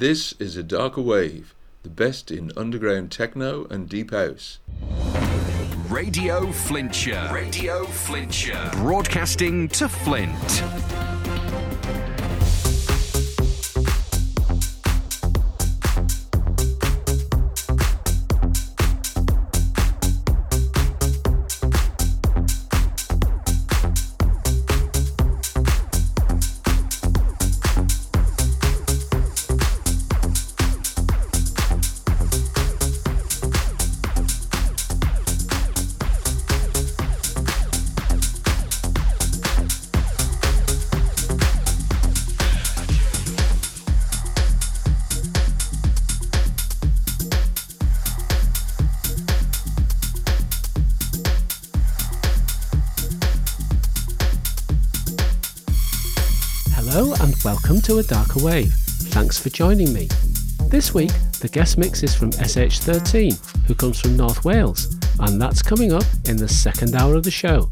This is a darker wave, the best in underground techno and deep house. Radio Flintshire. Radio Flintshire. Broadcasting to Flint. To A Darker Wave. Thanks for joining me. This week, the guest mix is from SH13, who comes from North Wales, and that's coming up in the second hour of the show.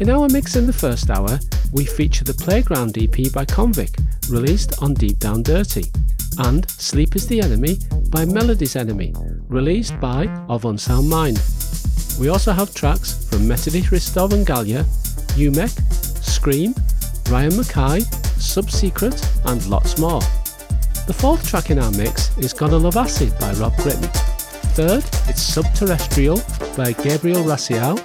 In our mix in the first hour, we feature the Playground EP by Konvic, released on Deep Down Dirty, and Sleep is the Enemy by Melody's Enemy, released by Of Unsound Mind. We also have tracks from Metodi Hristov and Gallya, Umek, Skream, Ryan McKay, Subsecret, and lots more. The fourth track in our mix is Gonna Love Acid by Rob Gritton. Third, it's Subterrestrial by Gabriel Raiciu.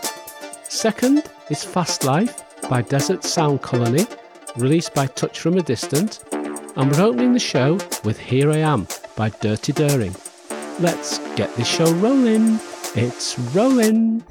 Second is Fast Life by Desert Sound Colony, released by Touch from a Distance. And we're opening the show with Here I Am by Dirty Doering. Let's get this show rolling. It's rolling.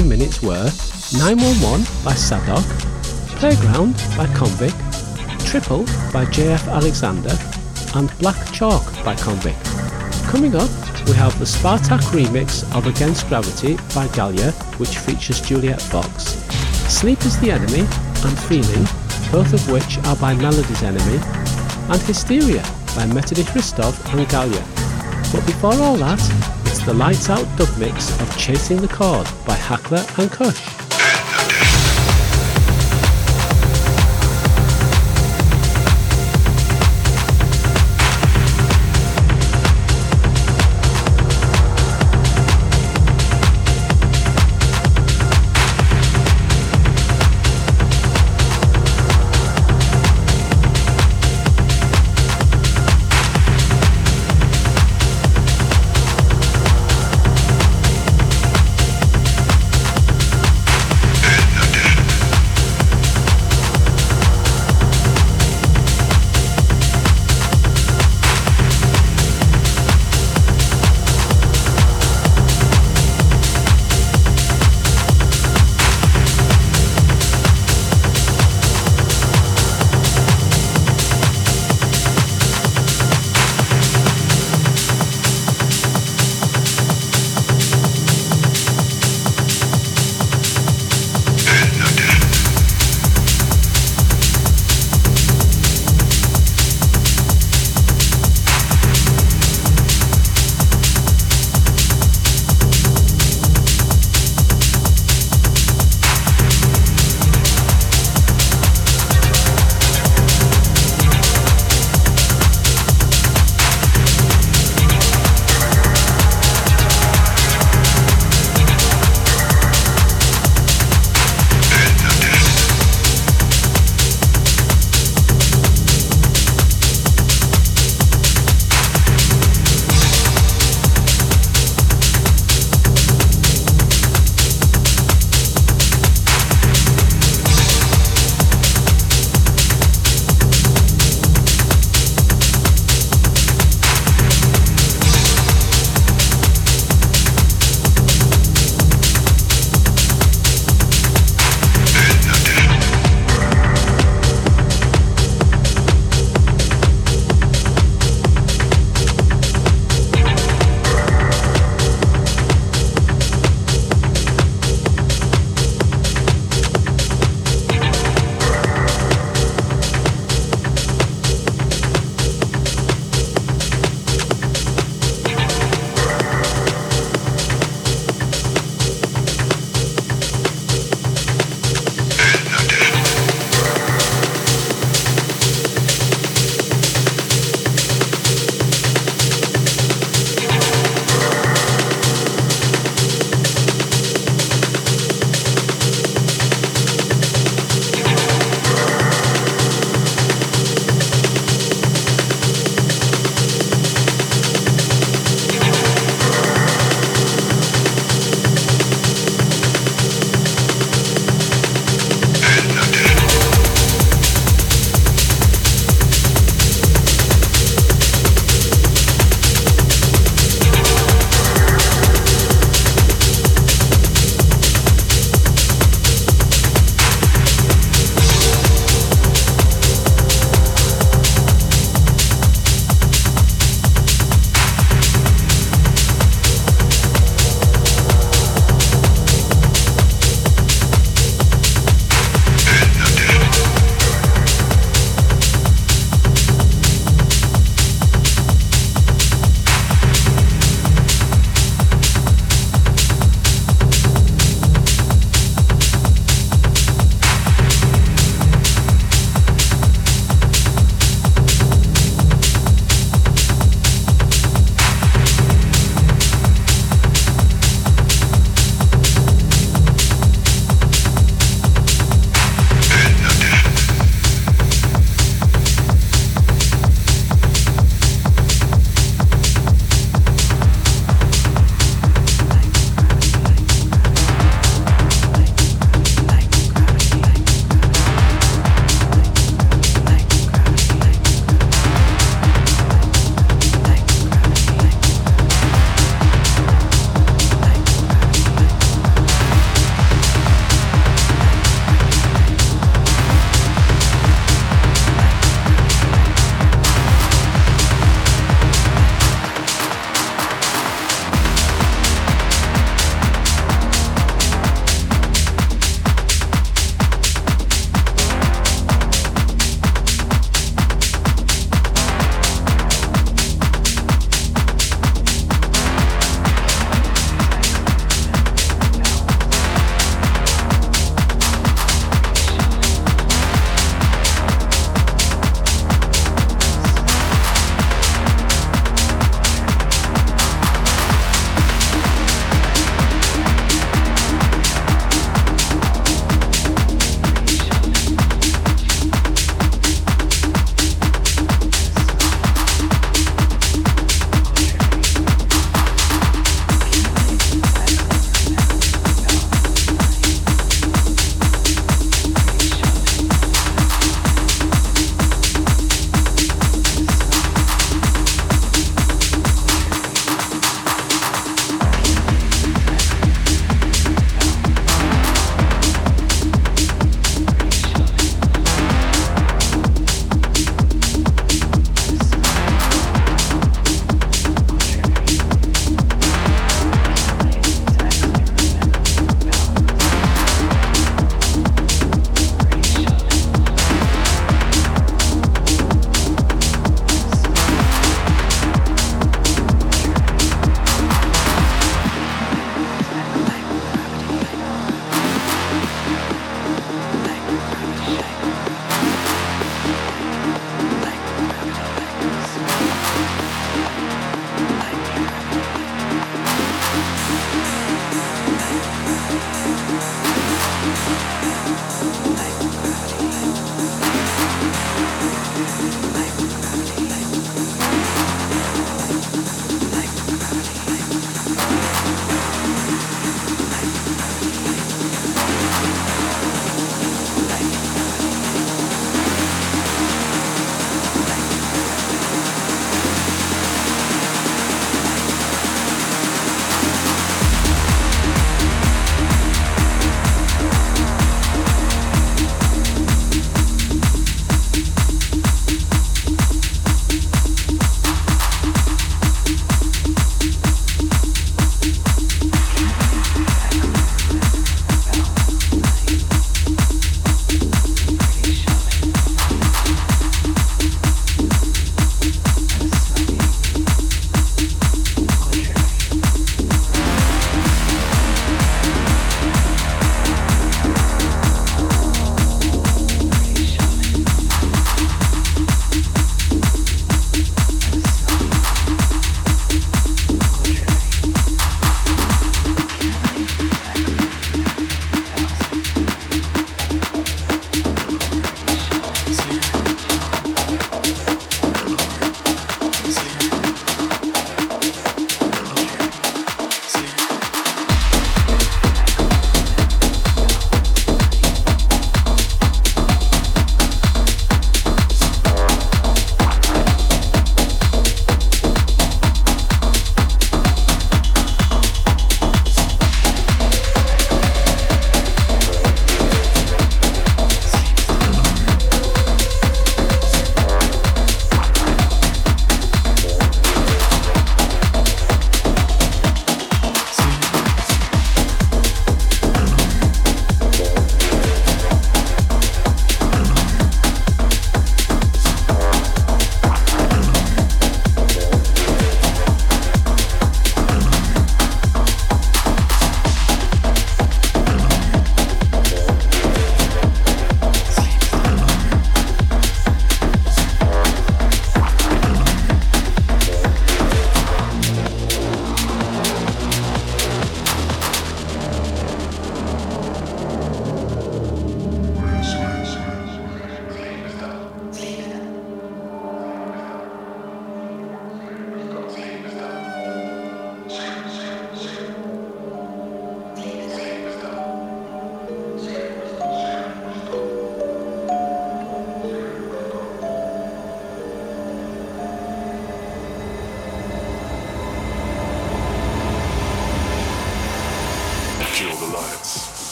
15 minutes were 911 by SA-DOC, Playground by Konvic, Triple by JF Alexander, and Black Chalk by Konvic. Coming up, we have the Spartak remix of Against Gravity by Gallya, which features Juliet Fox, Sleep is the Enemy and Feeling, both of which are by Melody's Enemy, and Hysteria by Metodi Hristov and Gallya. But before all that, the lights out dub mix of Chasing the Chord by Hackler and Kuch.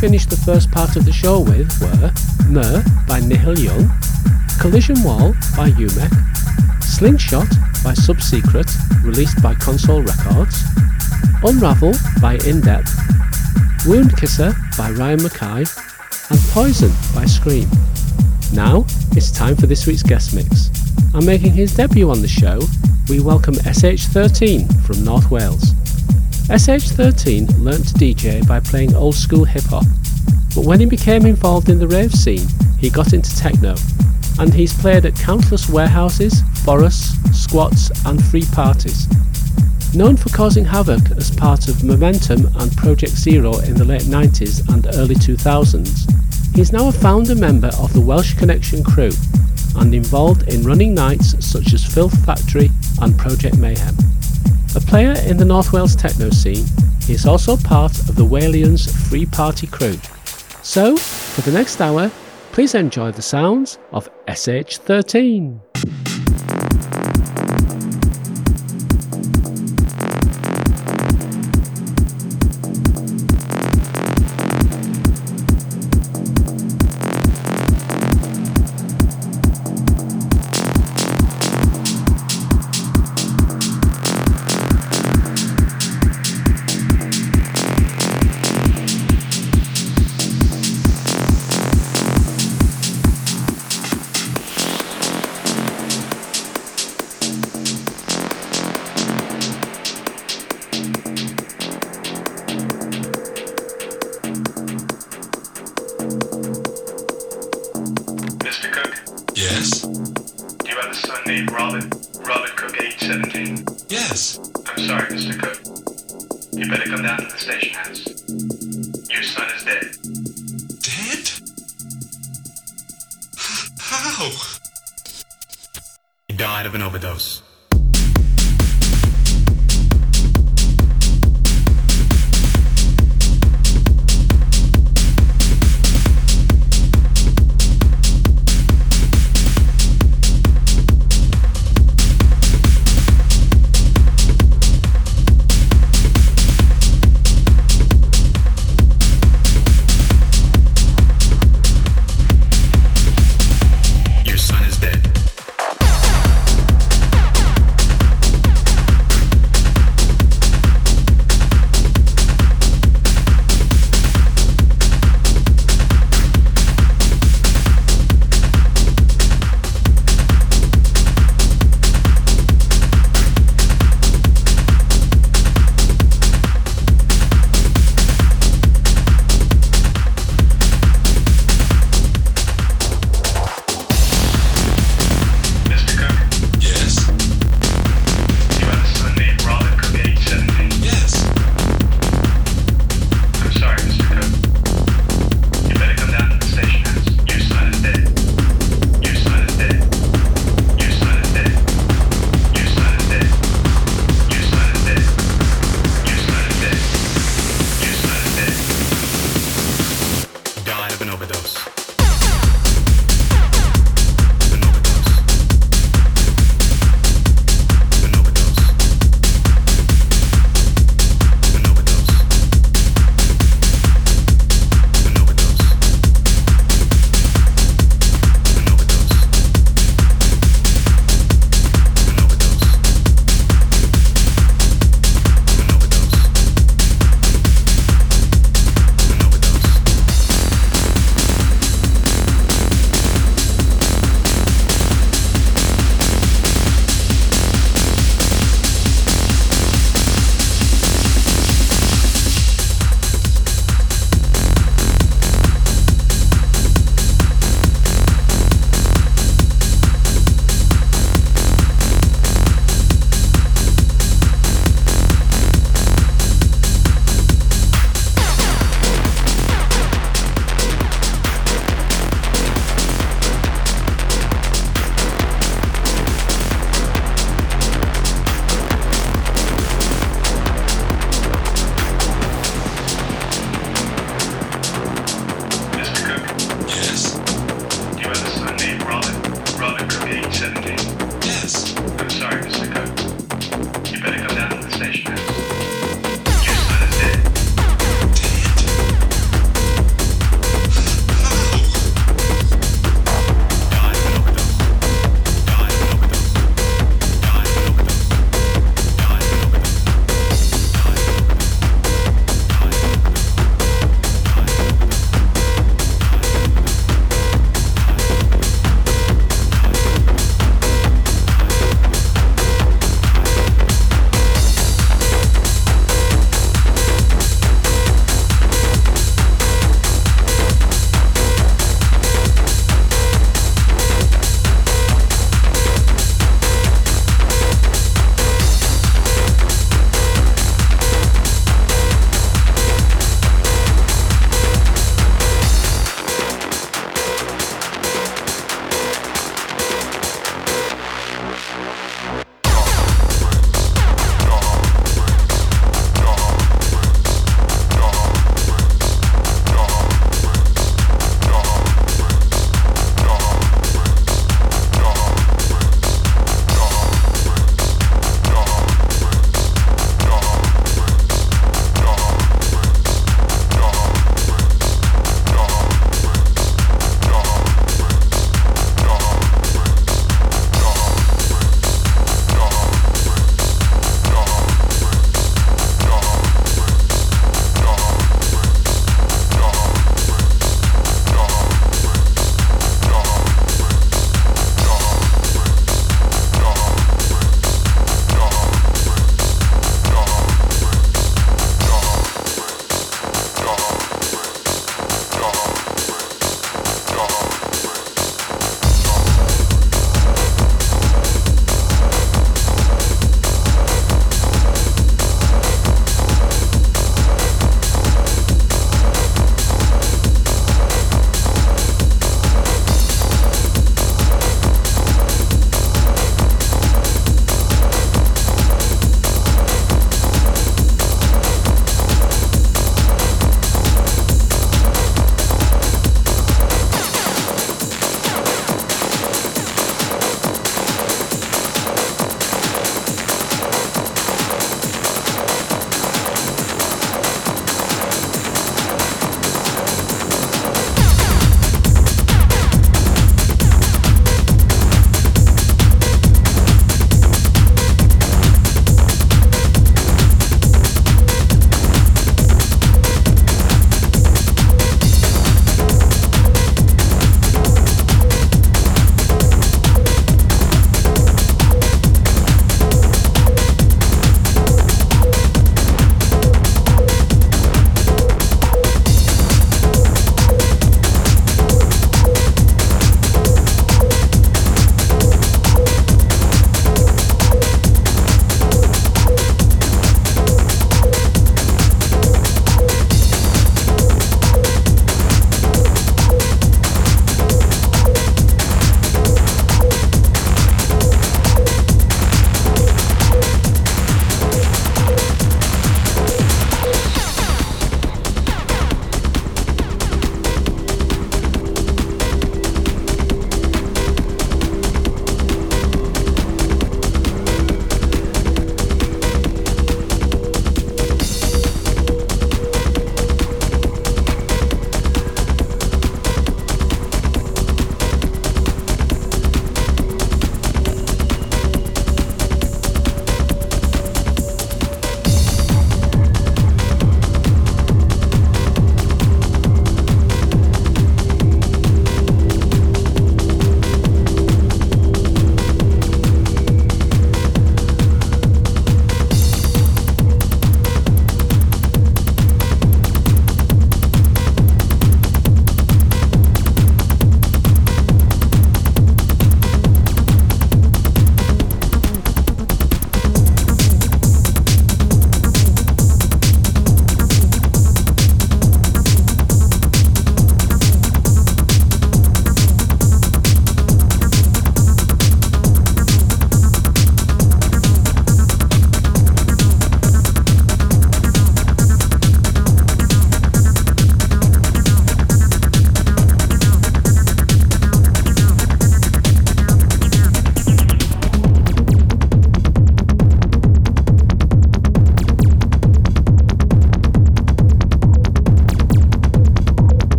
Finished the first part of the show with were Mer by Nihil Young, Collision Wall by Umek, Slingshot by Sub Secret, released by Console Records, Unravel by In Depth, Wound Kisser by Ryan McKay, and Poison by Skream. Now it's time for this week's guest mix. And making his debut on the show, we welcome SH13 from North Wales. SH13 learnt to DJ by playing old school hip hop, but when he became involved in the rave scene, he got into techno, and he's played at countless warehouses, forests, squats, and free parties. Known for causing havoc as part of Momentum and Project Zero in the late 90s and early 2000s, he's now a founder member of the Welsh Connektion crew and involved in running nights such as Filth Factory and Project Mayhem. A player in the North Wales techno scene, he is also part of the wAliens Free Party crew. So, for the next hour, please enjoy the sounds of SH13.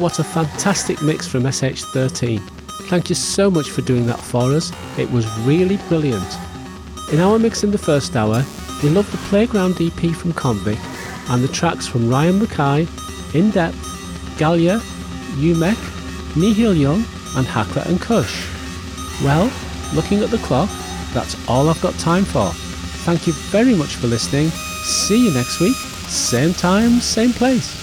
What a fantastic mix from SH13. Thank you so much for doing that for us. It was really brilliant. In our mix in the first hour, we loved the Playground EP from Konvic and the tracks from Ryan McKay, In Depth, Gallya, Umek, Nihil Young, and Hakla and Kuch. Well, looking at the clock, that's all I've got time for. Thank you very much for listening. See you next week, same time, same place.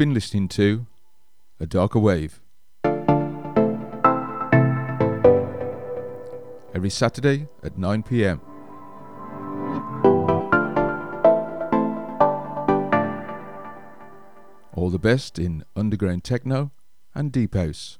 Been listening to A Darker Wave. Every Saturday at 9 pm. All the best in underground techno and deep house.